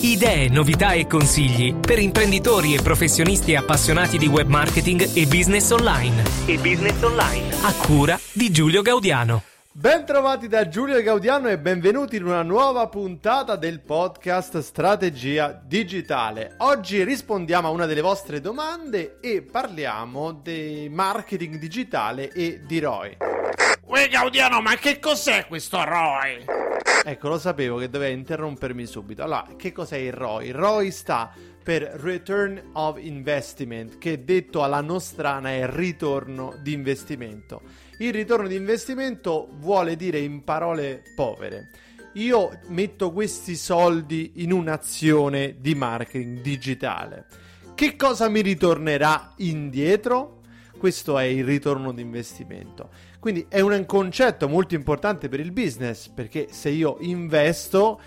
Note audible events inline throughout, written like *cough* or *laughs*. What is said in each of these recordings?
Idee, novità e consigli per imprenditori e professionisti appassionati di web marketing e business online. E business online. A cura di Giulio Gaudiano. Bentrovati da Giulio Gaudiano e benvenuti in una nuova puntata del podcast Strategia Digitale. Oggi rispondiamo a una delle vostre domande e parliamo di marketing digitale e di ROI. Uè Gaudiano, ma che cos'è questo ROI? Ecco, lo sapevo che doveva interrompermi subito. Allora, che cos'è il ROI? ROI sta per Return of Investment, che detto alla nostrana è ritorno di investimento. Il ritorno di investimento vuole dire in parole povere. Io metto questi soldi in un'azione di marketing digitale. Che cosa mi ritornerà indietro? Questo è il ritorno di investimento. Quindi è un concetto molto importante per il business perché se io investo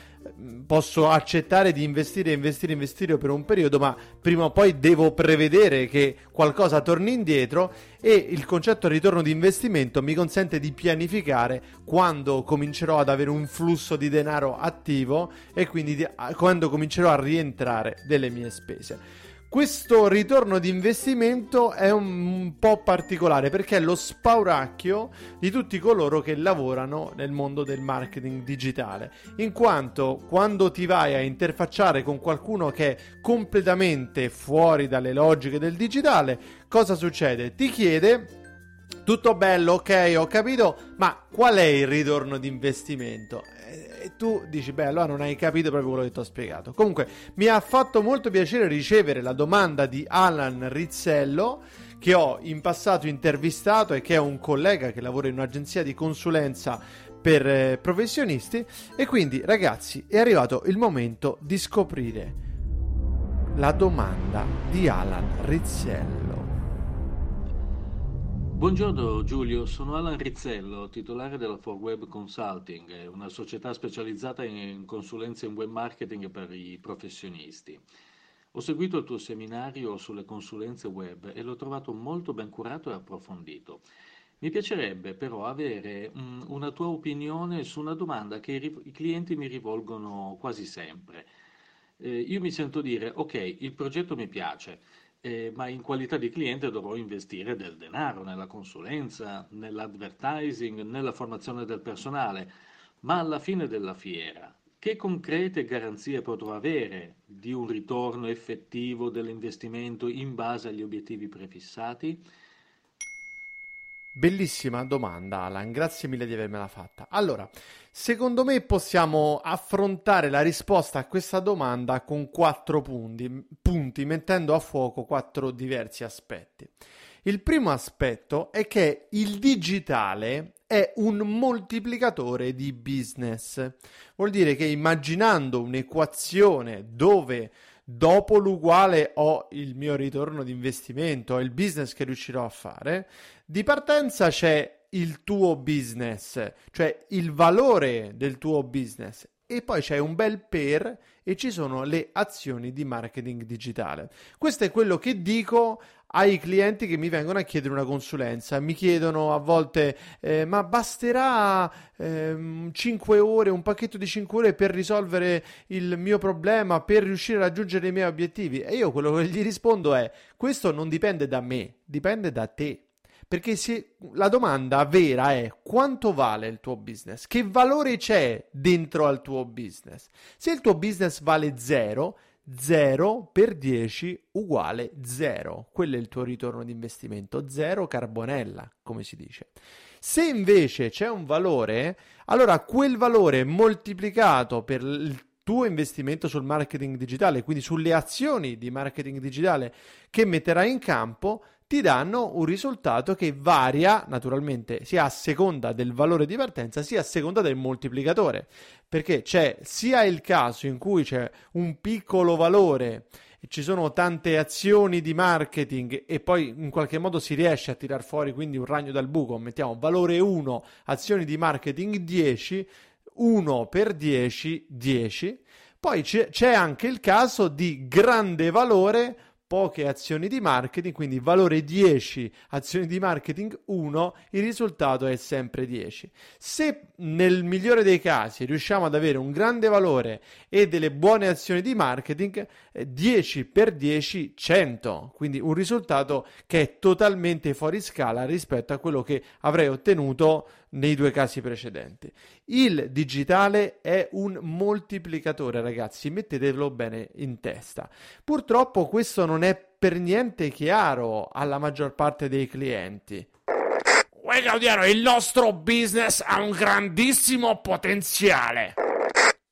posso accettare di investire, investire, investire per un periodo, ma prima o poi devo prevedere che qualcosa torni indietro e il concetto ritorno di investimento mi consente di pianificare quando comincerò ad avere un flusso di denaro attivo e quindi di, quando comincerò a rientrare delle mie spese. Questo ritorno di investimento è un po' particolare perché è lo spauracchio di tutti coloro che lavorano nel mondo del marketing digitale, in quanto quando ti vai a interfacciare con qualcuno che è completamente fuori dalle logiche del digitale, cosa succede? Ti chiede tutto bello, ok, ho capito, ma qual è il ritorno di investimento? E tu dici, beh, allora non hai capito proprio quello che ti ho spiegato. Comunque, mi ha fatto molto piacere ricevere la domanda di Alan Rizzello, che ho in passato intervistato e che è un collega che lavora in un'agenzia di consulenza per eh, professionisti. E quindi, ragazzi, è arrivato il momento di scoprire la domanda di Alan Rizzello. Buongiorno Giulio, sono Alan Rizzello, titolare della For Web Consulting, una società specializzata in consulenza in web marketing per i professionisti. Ho seguito il tuo seminario sulle consulenze web e l'ho trovato molto ben curato e approfondito. Mi piacerebbe però avere um, una tua opinione su una domanda che i, i clienti mi rivolgono quasi sempre. Eh, io mi sento dire, ok, il progetto mi piace, eh, ma in qualità di cliente dovrò investire del denaro nella consulenza, nell'advertising, nella formazione del personale, ma alla fine della fiera, che concrete garanzie potrò avere di un ritorno effettivo dell'investimento in base agli obiettivi prefissati? Bellissima domanda, Alan, grazie mille di avermela fatta. Allora, secondo me possiamo affrontare la risposta a questa domanda con quattro punti, punti, mettendo a fuoco quattro diversi aspetti. Il primo aspetto è che il digitale è un moltiplicatore di business. Vuol dire che immaginando un'equazione dove dopo l'uguale ho il mio ritorno di investimento, ho il business che riuscirò a fare, di partenza c'è il tuo business, cioè il valore del tuo business e poi c'è un bel per e ci sono le azioni di marketing digitale. Questo è quello che dico ai clienti che mi vengono a chiedere una consulenza. Mi chiedono a volte, eh, ma basterà eh, 5 ore, un pacchetto di 5 ore per risolvere il mio problema, per riuscire a raggiungere i miei obiettivi? E io quello che gli rispondo è, questo non dipende da me, dipende da te. Perché se la domanda vera è quanto vale il tuo business? Che valore c'è dentro al tuo business? Se il tuo business vale 0, 0 per 10 uguale 0. Quello è il tuo ritorno di investimento, 0 carbonella, come si dice. Se invece c'è un valore, allora quel valore moltiplicato per il tuo investimento sul marketing digitale, quindi sulle azioni di marketing digitale che metterai in campo, ti danno un risultato che varia naturalmente sia a seconda del valore di partenza sia a seconda del moltiplicatore. Perché c'è sia il caso in cui c'è un piccolo valore ci sono tante azioni di marketing e poi in qualche modo si riesce a tirar fuori quindi un ragno dal buco. Mettiamo valore 1 azioni di marketing 10 1 per 10 10 poi c'è anche il caso di grande valore poche azioni di marketing, quindi valore 10, azioni di marketing 1, il risultato è sempre 10. Se nel migliore dei casi riusciamo ad avere un grande valore e delle buone azioni di marketing, 10 per 10, 100, quindi un risultato che è totalmente fuori scala rispetto a quello che avrei ottenuto nei due casi precedenti. Il digitale è un moltiplicatore, ragazzi, mettetelo bene in testa. Purtroppo questo non è per niente chiaro alla maggior parte dei clienti. Uè Gaudiano, il nostro business ha un grandissimo potenziale.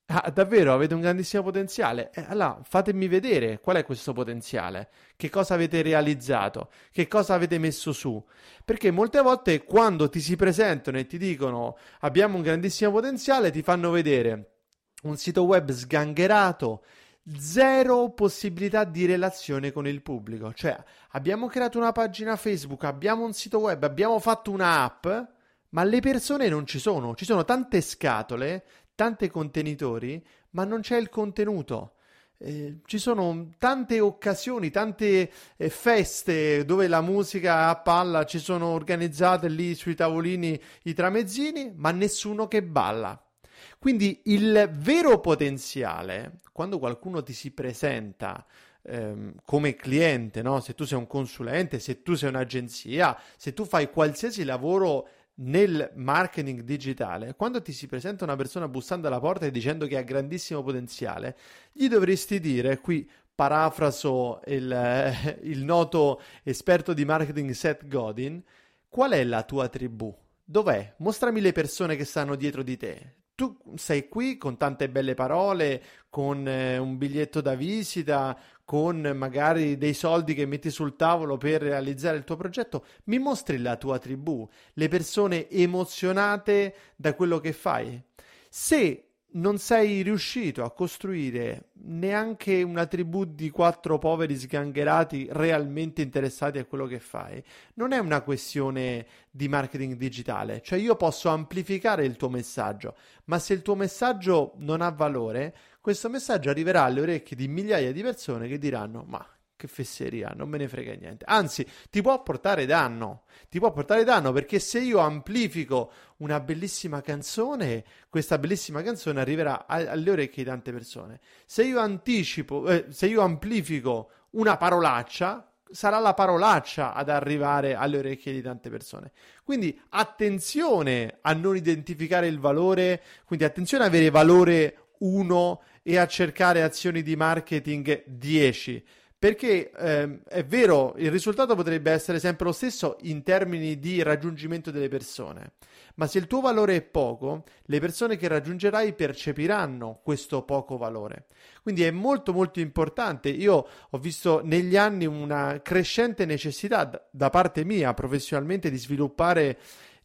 Ah, davvero avete un grandissimo potenziale? Eh, allora fatemi vedere qual è questo potenziale, che cosa avete realizzato, che cosa avete messo su. Perché molte volte quando ti si presentano e ti dicono abbiamo un grandissimo potenziale, ti fanno vedere un sito web sgangherato, zero possibilità di relazione con il pubblico. Cioè abbiamo creato una pagina Facebook, abbiamo un sito web, abbiamo fatto un'app, ma le persone non ci sono, ci sono tante scatole, tanti contenitori, ma non c'è il contenuto. Eh, ci sono tante occasioni, tante eh, feste dove la musica a palla ci sono organizzate lì sui tavolini i tramezzini, ma nessuno che balla. Quindi il vero potenziale, quando qualcuno ti si presenta ehm, come cliente, no? se tu sei un consulente, se tu sei un'agenzia, se tu fai qualsiasi lavoro nel marketing digitale, quando ti si presenta una persona bussando alla porta e dicendo che ha grandissimo potenziale, gli dovresti dire qui parafraso il, eh, il noto esperto di marketing Seth Godin, qual è la tua tribù? Dov'è? Mostrami le persone che stanno dietro di te tu sei qui con tante belle parole, con eh, un biglietto da visita, con magari dei soldi che metti sul tavolo per realizzare il tuo progetto, mi mostri la tua tribù, le persone emozionate da quello che fai. Se non sei riuscito a costruire neanche una tribù di quattro poveri sgangherati realmente interessati a quello che fai, non è una questione di marketing digitale. Cioè io posso amplificare il tuo messaggio, ma se il tuo messaggio non ha valore, questo messaggio arriverà alle orecchie di migliaia di persone che diranno ma che fesseria, non me ne frega niente. Anzi, ti può portare danno. Ti può portare danno perché se io amplifico una bellissima canzone, questa bellissima canzone arriverà alle orecchie di tante persone. Se io anticipo, eh, se io amplifico una parolaccia, sarà la parolaccia ad arrivare alle orecchie di tante persone. Quindi attenzione a non identificare il valore, quindi attenzione ad avere valore 1 e a cercare azioni di marketing 10 perché ehm, è vero, il risultato potrebbe essere sempre lo stesso in termini di raggiungimento delle persone, ma se il tuo valore è poco, le persone che raggiungerai percepiranno questo poco valore. Quindi è molto molto importante. Io ho visto negli anni una crescente necessità da parte mia professionalmente di sviluppare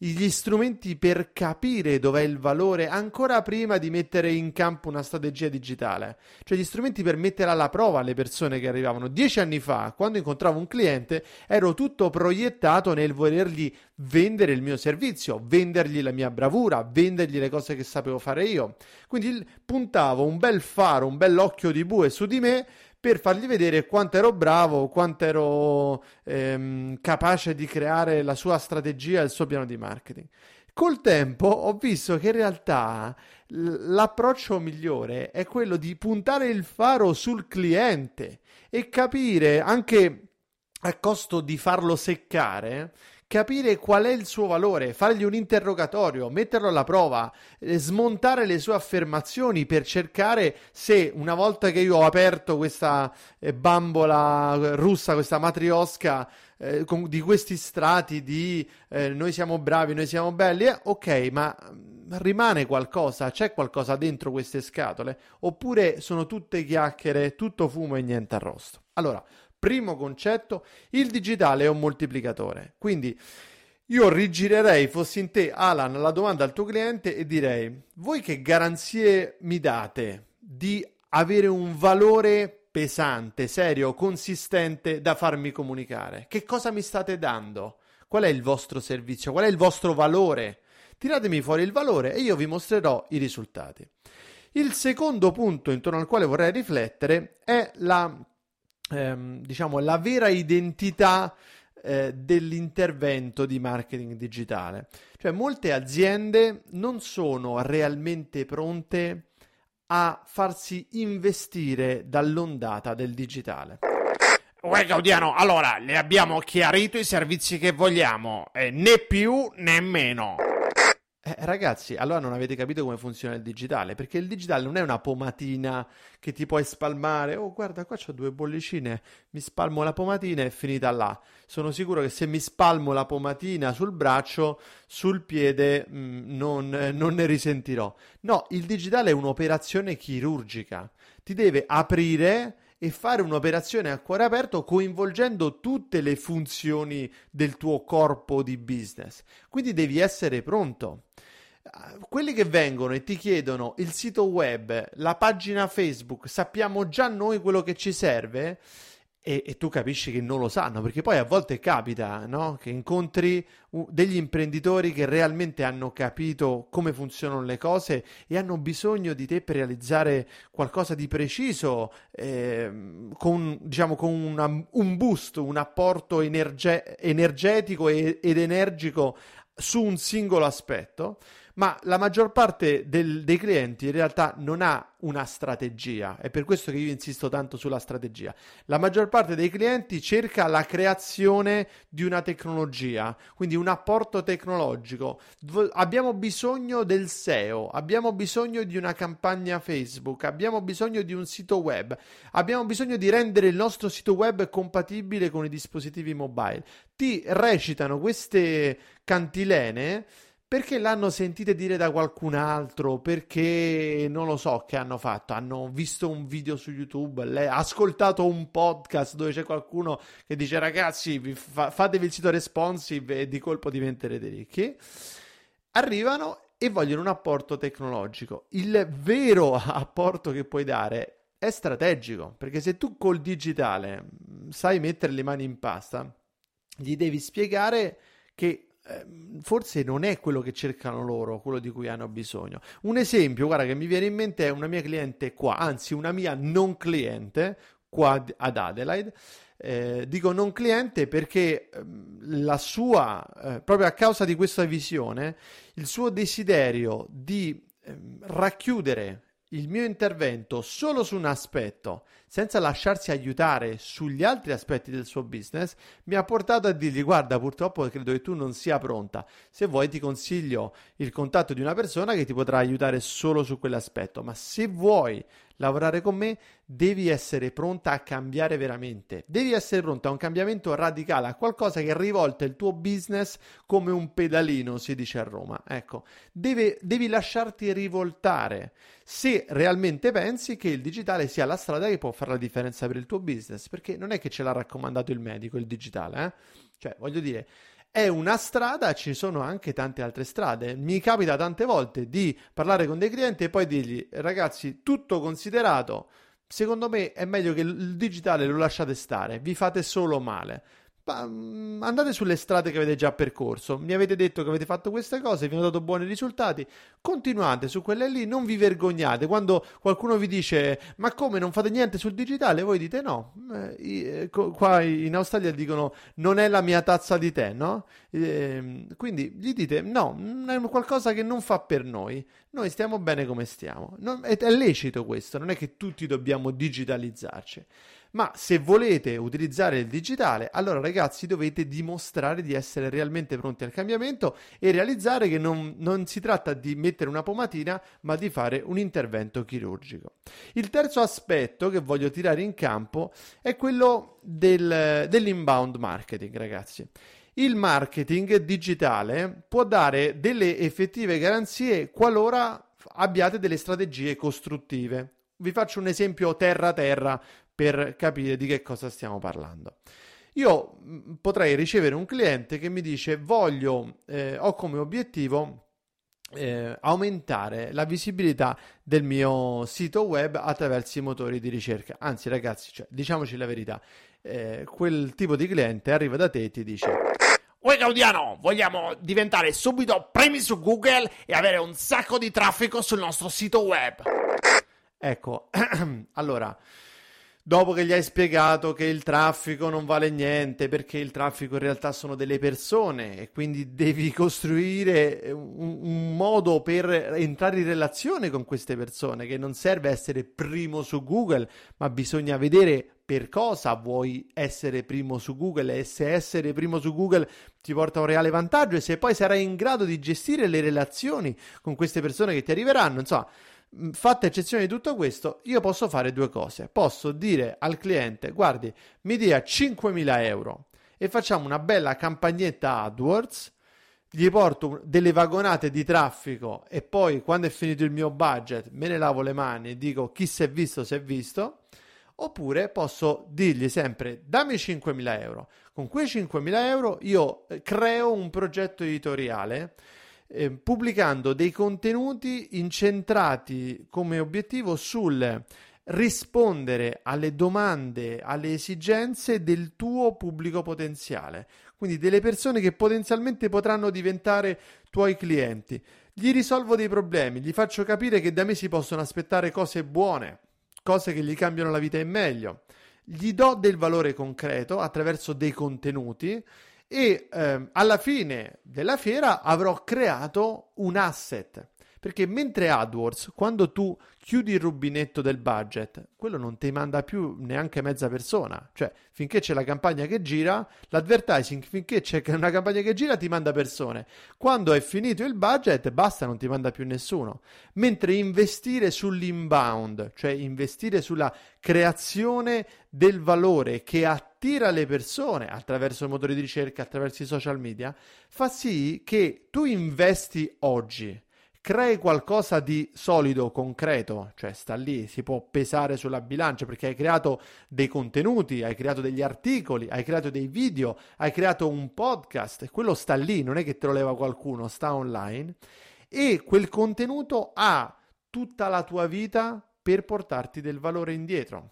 gli strumenti per capire dov'è il valore ancora prima di mettere in campo una strategia digitale. Cioè gli strumenti per mettere alla prova le persone che arrivavano. Dieci anni fa, quando incontravo un cliente, ero tutto proiettato nel volergli vendere il mio servizio, vendergli la mia bravura, vendergli le cose che sapevo fare io. Quindi puntavo un bel faro, un bel occhio di bue su di me per fargli vedere quanto ero bravo, quanto ero ehm, capace di creare la sua strategia il suo piano di marketing. Col tempo ho visto che in realtà l'approccio migliore è quello di puntare il faro sul cliente e capire anche a costo di farlo seccare capire qual è il suo valore, fargli un interrogatorio, metterlo alla prova, eh, smontare le sue affermazioni per cercare se una volta che io ho aperto questa eh, bambola russa, questa matriosca eh, di questi strati di eh, noi siamo bravi, noi siamo belli, eh, ok, ma mm, rimane qualcosa, c'è qualcosa dentro queste scatole? Oppure sono tutte chiacchiere, tutto fumo e niente arrosto? Allora, Primo concetto, il digitale è un moltiplicatore. Quindi io rigirerei, fossi in te, Alan, la domanda al tuo cliente e direi, voi che garanzie mi date di avere un valore pesante, serio, consistente da farmi comunicare? Che cosa mi state dando? Qual è il vostro servizio? Qual è il vostro valore? Tiratemi fuori il valore e io vi mostrerò i risultati. Il secondo punto intorno al quale vorrei riflettere è la ehm, diciamo, la vera identità eh, dell'intervento di marketing digitale. Cioè, molte aziende non sono realmente pronte a farsi investire dall'ondata del digitale. Uè Gaudiano, allora le abbiamo chiarito i servizi che vogliamo, eh, né più né meno. Eh, ragazzi, allora non avete capito come funziona il digitale, perché il digitale non è una pomatina che ti puoi spalmare. Oh, guarda, qua ho due bollicine, mi spalmo la pomatina e è finita là. Sono sicuro che se mi spalmo la pomatina sul braccio, sul piede, mh, mm, non, eh, non ne risentirò. No, il digitale è un'operazione chirurgica. Ti deve aprire e fare un'operazione a cuore aperto coinvolgendo tutte le funzioni del tuo corpo di business. Quindi devi essere pronto quelli che vengono e ti chiedono il sito web, la pagina Facebook, sappiamo già noi quello che ci serve e, e tu capisci che non lo sanno, perché poi a volte capita no? che incontri degli imprenditori che realmente hanno capito come funzionano le cose e hanno bisogno di te per realizzare qualcosa di preciso, eh, con, diciamo, con una, un boost, un apporto energe- energetico e, ed energico su un singolo aspetto ma la maggior parte del, dei clienti in realtà non ha una strategia, è per questo che io insisto tanto sulla strategia. La maggior parte dei clienti cerca la creazione di una tecnologia, quindi un apporto tecnologico. Abbiamo bisogno del SEO, abbiamo bisogno di una campagna Facebook, abbiamo bisogno di un sito web, abbiamo bisogno di rendere il nostro sito web compatibile con i dispositivi mobile. Ti recitano queste cantilene perché l'hanno sentite dire da qualcun altro? Perché non lo so che hanno fatto. Hanno visto un video su YouTube, le, ascoltato un podcast dove c'è qualcuno che dice ragazzi, fa, fatevi il sito responsive e di colpo diventerete ricchi. Arrivano e vogliono un apporto tecnologico. Il vero *laughs* apporto che puoi dare è strategico, perché se tu col digitale sai mettere le mani in pasta, gli devi spiegare che forse non è quello che cercano loro, quello di cui hanno bisogno. Un esempio, guarda, che mi viene in mente è una mia cliente qua, anzi una mia non cliente qua ad Adelaide. Eh, dico non cliente perché ehm, la sua, eh, proprio a causa di questa visione, il suo desiderio di eh, racchiudere il mio intervento solo su un aspetto, senza lasciarsi aiutare sugli altri aspetti del suo business, mi ha portato a dirgli guarda purtroppo credo che tu non sia pronta, se vuoi ti consiglio il contatto di una persona che ti potrà aiutare solo su quell'aspetto, ma se vuoi lavorare con me, devi essere pronta a cambiare veramente. Devi essere pronta a un cambiamento radicale, a qualcosa che rivolta il tuo business come un pedalino, si dice a Roma. Ecco, deve, devi lasciarti rivoltare se realmente pensi che il digitale sia la strada che può fare la differenza per il tuo business, perché non è che ce l'ha raccomandato il medico il digitale, eh? Cioè, voglio dire, è una strada, ci sono anche tante altre strade. Mi capita tante volte di parlare con dei clienti e poi dirgli, ragazzi, tutto considerato, secondo me è meglio che il digitale lo lasciate stare, vi fate solo male. Mm, andate sulle strade che avete già percorso, mi avete detto che avete fatto queste cose, vi hanno dato buoni risultati, continuate su quelle lì, non vi vergognate. Quando qualcuno vi dice ma come non fate niente sul digitale, voi dite no, eh, qua in Australia dicono non è la mia tazza di tè, no? Eh, quindi gli dite no, è qualcosa che non fa per noi, noi stiamo bene come stiamo. Non, è, è lecito questo, non è che tutti dobbiamo digitalizzarci. Ma se volete utilizzare il digitale, allora ragazzi dovete dimostrare di essere realmente pronti al cambiamento e realizzare che non, non si tratta di mettere una pomatina, ma di fare un intervento chirurgico. Il terzo aspetto che voglio tirare in campo è quello del, dell'inbound marketing, ragazzi. Il marketing digitale può dare delle effettive garanzie qualora abbiate delle strategie costruttive. Vi faccio un esempio terra-terra per capire di che cosa stiamo parlando. Io mm, potrei ricevere un cliente che mi dice voglio, eh, ho come obiettivo eh, aumentare la visibilità del mio sito web attraverso i motori di ricerca. Anzi, ragazzi, cioè, diciamoci la verità, eh, quel tipo di cliente arriva da te e ti dice Uè Gaudiano, vogliamo diventare subito primi su Google e avere un sacco di traffico sul nostro sito web. Ecco, *clears throat* allora, dopo che gli hai spiegato che il traffico non vale niente, perché il traffico in realtà sono delle persone e quindi devi costruire un, un, modo per entrare in relazione con queste persone, che non serve essere primo su Google, ma bisogna vedere per cosa vuoi essere primo su Google. E se essere primo su Google ti porta un reale vantaggio e se poi sarai in grado di gestire le relazioni con queste persone che ti arriveranno, insomma Mm, fatta eccezione di tutto questo, io posso fare due cose. Posso dire al cliente, guardi, mi dia 5.000 euro e facciamo una bella campagnetta AdWords, gli porto delle vagonate di traffico e poi quando è finito il mio budget me ne lavo le mani e dico chi si è visto si è visto. Oppure posso dirgli sempre dammi 5.000 euro. Con quei 5.000 euro io eh, creo un progetto editoriale eh, pubblicando dei contenuti incentrati come obiettivo sul rispondere alle domande, alle esigenze del tuo pubblico potenziale, quindi delle persone che potenzialmente potranno diventare tuoi clienti. Gli risolvo dei problemi, gli faccio capire che da me si possono aspettare cose buone, cose che gli cambiano la vita in meglio. Gli do del valore concreto attraverso dei contenuti e ehm, alla fine della fiera avrò creato un asset. Perché mentre AdWords, quando tu chiudi il rubinetto del budget, quello non ti manda più neanche mezza persona. Cioè, finché c'è la campagna che gira, l'advertising, finché c'è *laughs* una campagna che gira, ti manda persone. Quando è finito il budget, basta, non ti manda più nessuno. Mentre investire sull'inbound, cioè investire sulla creazione del valore che attira le persone attraverso i motori di ricerca, attraverso i social media, fa sì che tu investi oggi crei qualcosa di solido, concreto, cioè sta lì, si può pesare sulla bilancia perché hai creato dei contenuti, hai creato degli articoli, hai creato dei video, hai creato un podcast, e quello sta lì, non è che te lo leva qualcuno, sta online e quel contenuto ha tutta la tua vita per portarti del valore indietro.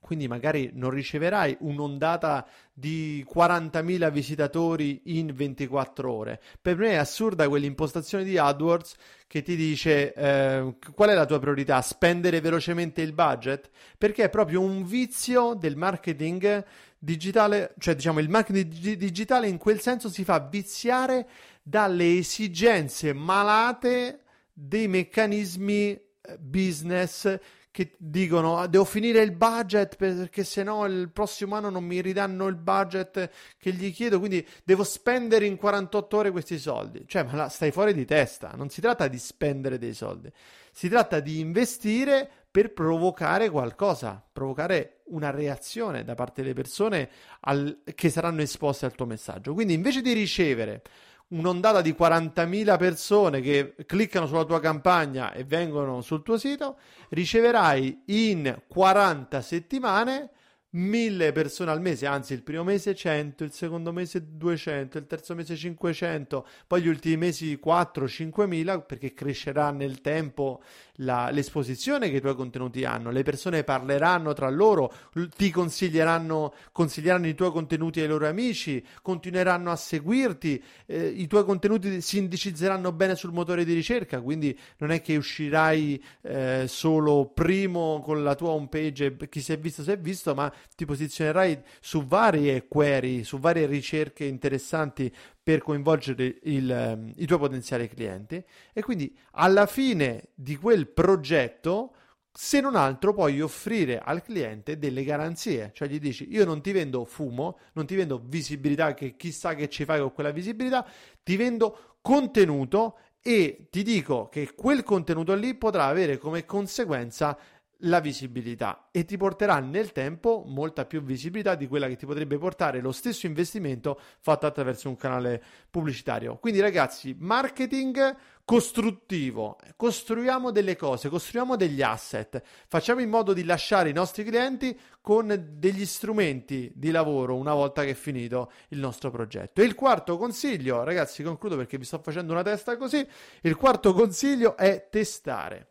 Quindi magari non riceverai un'ondata di 40.000 visitatori in 24 ore. Per me è assurda quell'impostazione di AdWords che ti dice eh, qual è la tua priorità? Spendere velocemente il budget? Perché è proprio un vizio del marketing digitale, cioè diciamo il marketing digitale in quel senso si fa viziare dalle esigenze malate dei meccanismi eh, business che dicono ah, devo finire il budget perché se no il prossimo anno non mi ridanno il budget che gli chiedo, quindi devo spendere in 48 ore questi soldi. Cioè, ma la, stai fuori di testa, non si tratta di spendere dei soldi, si tratta di investire per provocare qualcosa, provocare una reazione da parte delle persone al, che saranno esposte al tuo messaggio. Quindi invece di ricevere un'ondata di 40.000 persone che cliccano sulla tua campagna e vengono sul tuo sito, riceverai in 40 settimane 1000 persone al mese, anzi il primo mese 100, il secondo mese 200, il terzo mese 500, poi gli ultimi mesi 4-5000 perché crescerà nel tempo la, l'esposizione che i tuoi contenuti hanno, le persone parleranno tra loro, ti consiglieranno, consiglieranno i tuoi contenuti ai loro amici, continueranno a seguirti, eh, i tuoi contenuti si indicizzeranno bene sul motore di ricerca, quindi non è che uscirai eh, solo primo con la tua home page, chi si è visto si è visto, ma ti posizionerai su varie query, su varie ricerche interessanti per coinvolgere il, um, i tuoi potenziali clienti. E quindi alla fine di quel progetto se non altro puoi offrire al cliente delle garanzie, cioè gli dici io non ti vendo fumo, non ti vendo visibilità che chissà che ci fai con quella visibilità, ti vendo contenuto e ti dico che quel contenuto lì potrà avere come conseguenza la visibilità e ti porterà nel tempo molta più visibilità di quella che ti potrebbe portare lo stesso investimento fatto attraverso un canale pubblicitario. Quindi ragazzi, marketing costruttivo, costruiamo delle cose, costruiamo degli asset, facciamo in modo di lasciare i nostri clienti con degli strumenti di lavoro una volta che è finito il nostro progetto. E il quarto consiglio, ragazzi, concludo perché vi sto facendo una testa così, il quarto consiglio è testare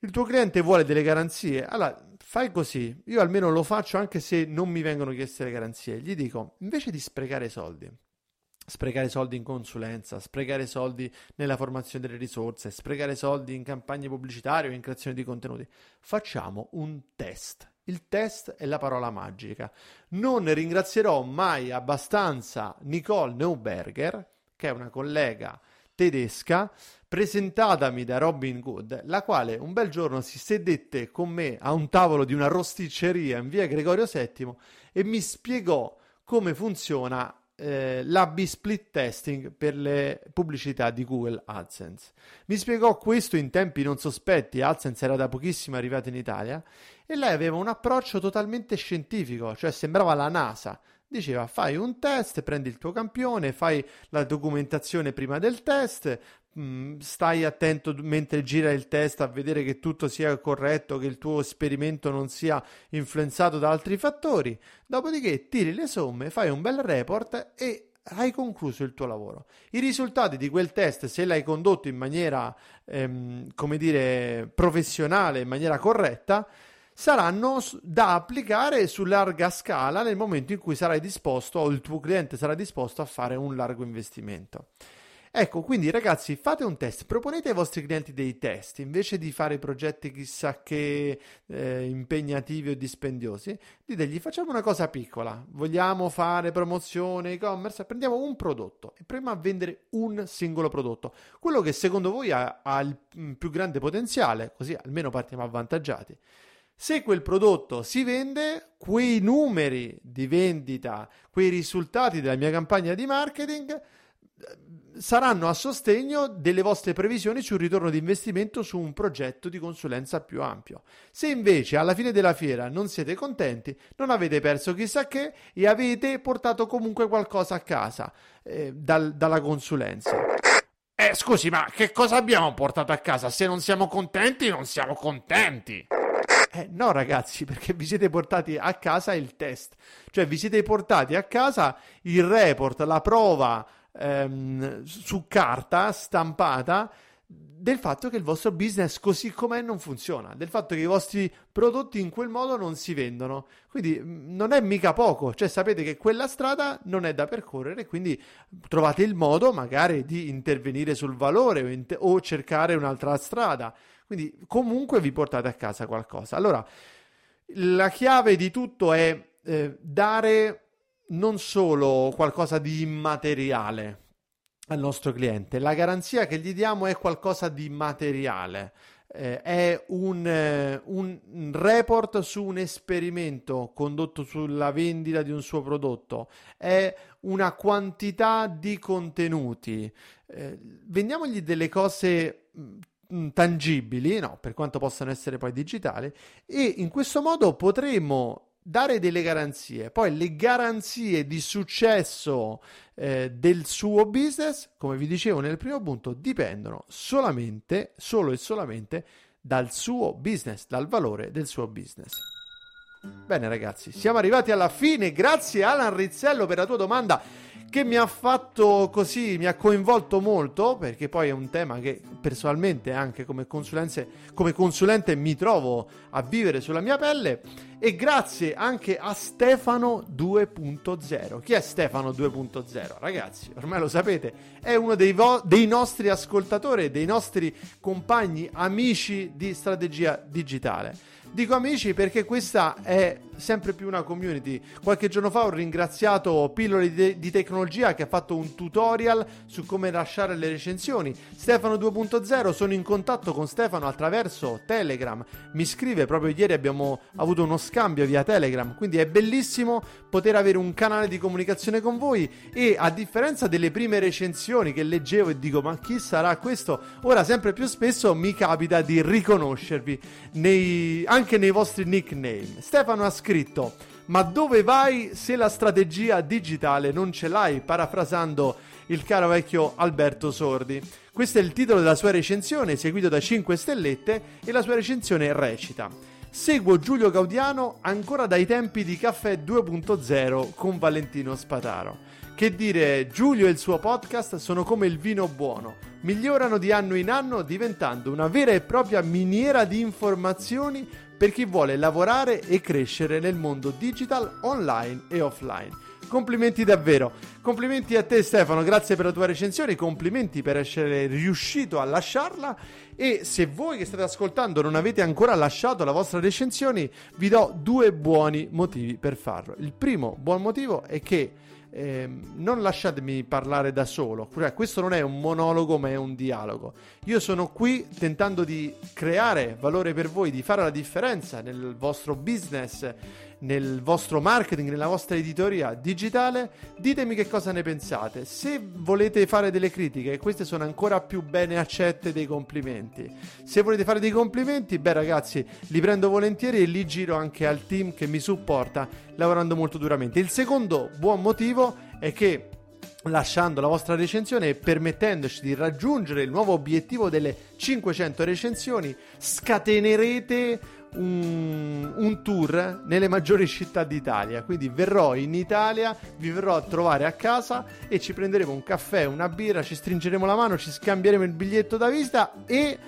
il tuo cliente vuole delle garanzie, allora fai così. Io almeno lo faccio anche se non mi vengono chieste le garanzie. Gli dico, invece di sprecare soldi, sprecare soldi in consulenza, sprecare soldi nella formazione delle risorse, sprecare soldi in campagne pubblicitarie o in creazione di contenuti, facciamo un test. Il test è la parola magica. Non ringrazierò mai abbastanza Nicole Neuberger, che è una collega tedesca presentatami da Robin Good, la quale un bel giorno si sedette con me a un tavolo di una rosticceria in via Gregorio VII e mi spiegò come funziona eh, l'AB split testing per le pubblicità di Google AdSense. Mi spiegò questo in tempi non sospetti, AdSense era da pochissimo arrivato in Italia e lei aveva un approccio totalmente scientifico, cioè sembrava la NASA diceva fai un test, prendi il tuo campione, fai la documentazione prima del test, mm, stai attento mentre gira il test a vedere che tutto sia corretto, che il tuo esperimento non sia influenzato da altri fattori, dopodiché tiri le somme, fai un bel report e hai concluso il tuo lavoro. I risultati di quel test, se l'hai condotto in maniera, ehm, come dire, professionale, in maniera corretta, saranno da applicare su larga scala nel momento in cui sarai disposto o il tuo cliente sarà disposto a fare un largo investimento. Ecco, quindi ragazzi, fate un test, proponete ai vostri clienti dei test, invece di fare progetti chissà che eh, impegnativi o dispendiosi, ditegli facciamo una cosa piccola, vogliamo fare promozione, e-commerce, prendiamo un prodotto e proviamo a vendere un singolo prodotto, quello che secondo voi ha, ha il più grande potenziale, così almeno partiamo avvantaggiati. Se quel prodotto si vende, quei numeri di vendita, quei risultati della mia campagna di marketing eh, saranno a sostegno delle vostre previsioni sul ritorno di investimento su un progetto di consulenza più ampio. Se invece alla fine della fiera non siete contenti, non avete perso chissà che e avete portato comunque qualcosa a casa eh, dal, dalla consulenza. Eh, scusi, ma che cosa abbiamo portato a casa? Se non siamo contenti, non siamo contenti. Eh, no, ragazzi, *laughs* perché vi siete portati a casa il test, cioè vi siete portati a casa il report, la prova ehm, su carta stampata del fatto che il vostro business così com'è non funziona, del fatto che i vostri prodotti in quel modo non si vendono. Quindi mm, non è mica poco, cioè sapete che quella strada non è da percorrere, quindi trovate il modo magari di intervenire sul valore o, inter- o cercare un'altra strada. Quindi comunque vi portate a casa qualcosa. Allora, la chiave di tutto è eh, dare non solo qualcosa di immateriale al nostro cliente, la garanzia che gli diamo è qualcosa di materiale. Eh, è un, eh, un, report su un esperimento condotto sulla vendita di un suo prodotto, è una quantità di contenuti. Eh, vendiamogli delle cose tangibili, no, per quanto possano essere poi digitali, e in questo modo potremo dare delle garanzie. Poi le garanzie di successo eh, del suo business, come vi dicevo nel primo punto, dipendono solamente, solo e solamente dal suo business, dal valore del suo business. Bene ragazzi, siamo arrivati alla fine. Grazie Alan Rizzello per la tua domanda che mi ha fatto così, mi ha coinvolto molto perché poi è un tema che personalmente anche come, come consulente mi trovo a vivere sulla mia pelle e grazie anche a Stefano 2.0. Chi è Stefano 2.0? Ragazzi, ormai lo sapete, è uno dei, vo- dei nostri ascoltatori, dei nostri compagni, amici di strategia digitale. Dico amici perché questa è sempre più una community. Qualche giorno fa ho ringraziato Pillole di, di Tecnologia che ha fatto un tutorial su come lasciare le recensioni. Stefano 2.0, sono in contatto con Stefano attraverso Telegram. Mi scrive proprio ieri abbiamo avuto uno scambio via Telegram, quindi è bellissimo poter avere un canale di comunicazione con voi e a differenza delle prime recensioni che leggevo e dico ma chi sarà questo? Ora sempre più spesso mi capita di riconoscervi nei, anche nei vostri nickname. Stefano ha scritto scritto ma dove vai se la strategia digitale non ce l'hai? Parafrasando il caro vecchio Alberto Sordi. Questo è il titolo della sua recensione, seguito da 5 stellette, e la sua recensione recita: Seguo Giulio Gaudiano ancora dai tempi di Caffè 2.0 con Valentino Spataro. Che dire, Giulio e il suo podcast sono come il vino buono, migliorano di anno in anno diventando una vera e propria miniera di informazioni per chi vuole lavorare e crescere nel mondo digital, online e offline. Complimenti davvero. Complimenti a te Stefano, grazie per la tua recensione, complimenti per essere riuscito a lasciarla e se voi che state ascoltando non avete ancora lasciato la vostra recensione, vi do due buoni motivi per farlo. Il primo buon motivo è che eh, non lasciatemi parlare da solo, cioè, questo non è un monologo ma è un dialogo. Io sono qui tentando di creare valore per voi, di fare la differenza nel vostro business nel vostro marketing, nella vostra editoria digitale, ditemi che cosa ne pensate. Se volete fare delle critiche, queste sono ancora più bene accette dei complimenti. Se volete fare dei complimenti, beh ragazzi, li prendo volentieri e li giro anche al team che mi supporta lavorando molto duramente. Il secondo buon motivo è che lasciando la vostra recensione e permettendoci di raggiungere il nuovo obiettivo delle 500 recensioni, scatenerete un, un, tour nelle maggiori città d'Italia. Quindi verrò in Italia, vi verrò a trovare a casa e ci prenderemo un caffè, una birra, ci stringeremo la mano, ci scambieremo il biglietto da visita e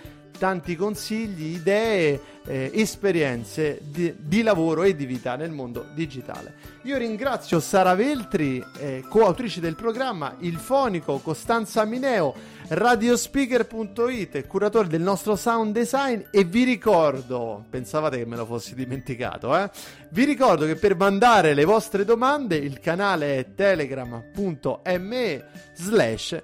tanti consigli, idee, eh, esperienze di, di, lavoro e di vita nel mondo digitale. Io ringrazio Sara Veltri, eh, coautrice del programma, il fonico Costanza Mineo, radiospeaker.it, curatore del nostro sound design e vi ricordo, pensavate che me lo fossi dimenticato, eh? Vi ricordo che per mandare le vostre domande il canale è telegram.me slash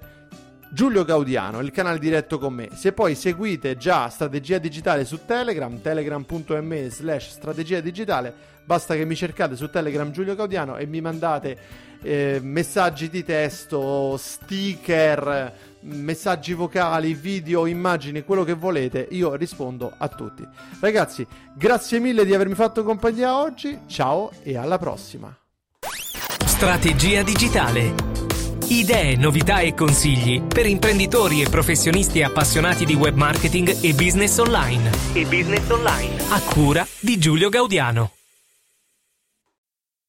Giulio Gaudiano, il canale diretto con me. Se poi seguite già Strategia Digitale su Telegram, telegram.me slash strategia digitale, basta che mi cercate su Telegram Giulio Gaudiano e mi mandate eh, messaggi di testo, sticker, messaggi vocali, video, immagini, quello che volete, io rispondo a tutti. Ragazzi, grazie mille di avermi fatto compagnia oggi, ciao e alla prossima. Strategia Digitale Idee, novità e consigli per imprenditori e professionisti appassionati di web marketing e business online. E business online. A cura di Giulio Gaudiano.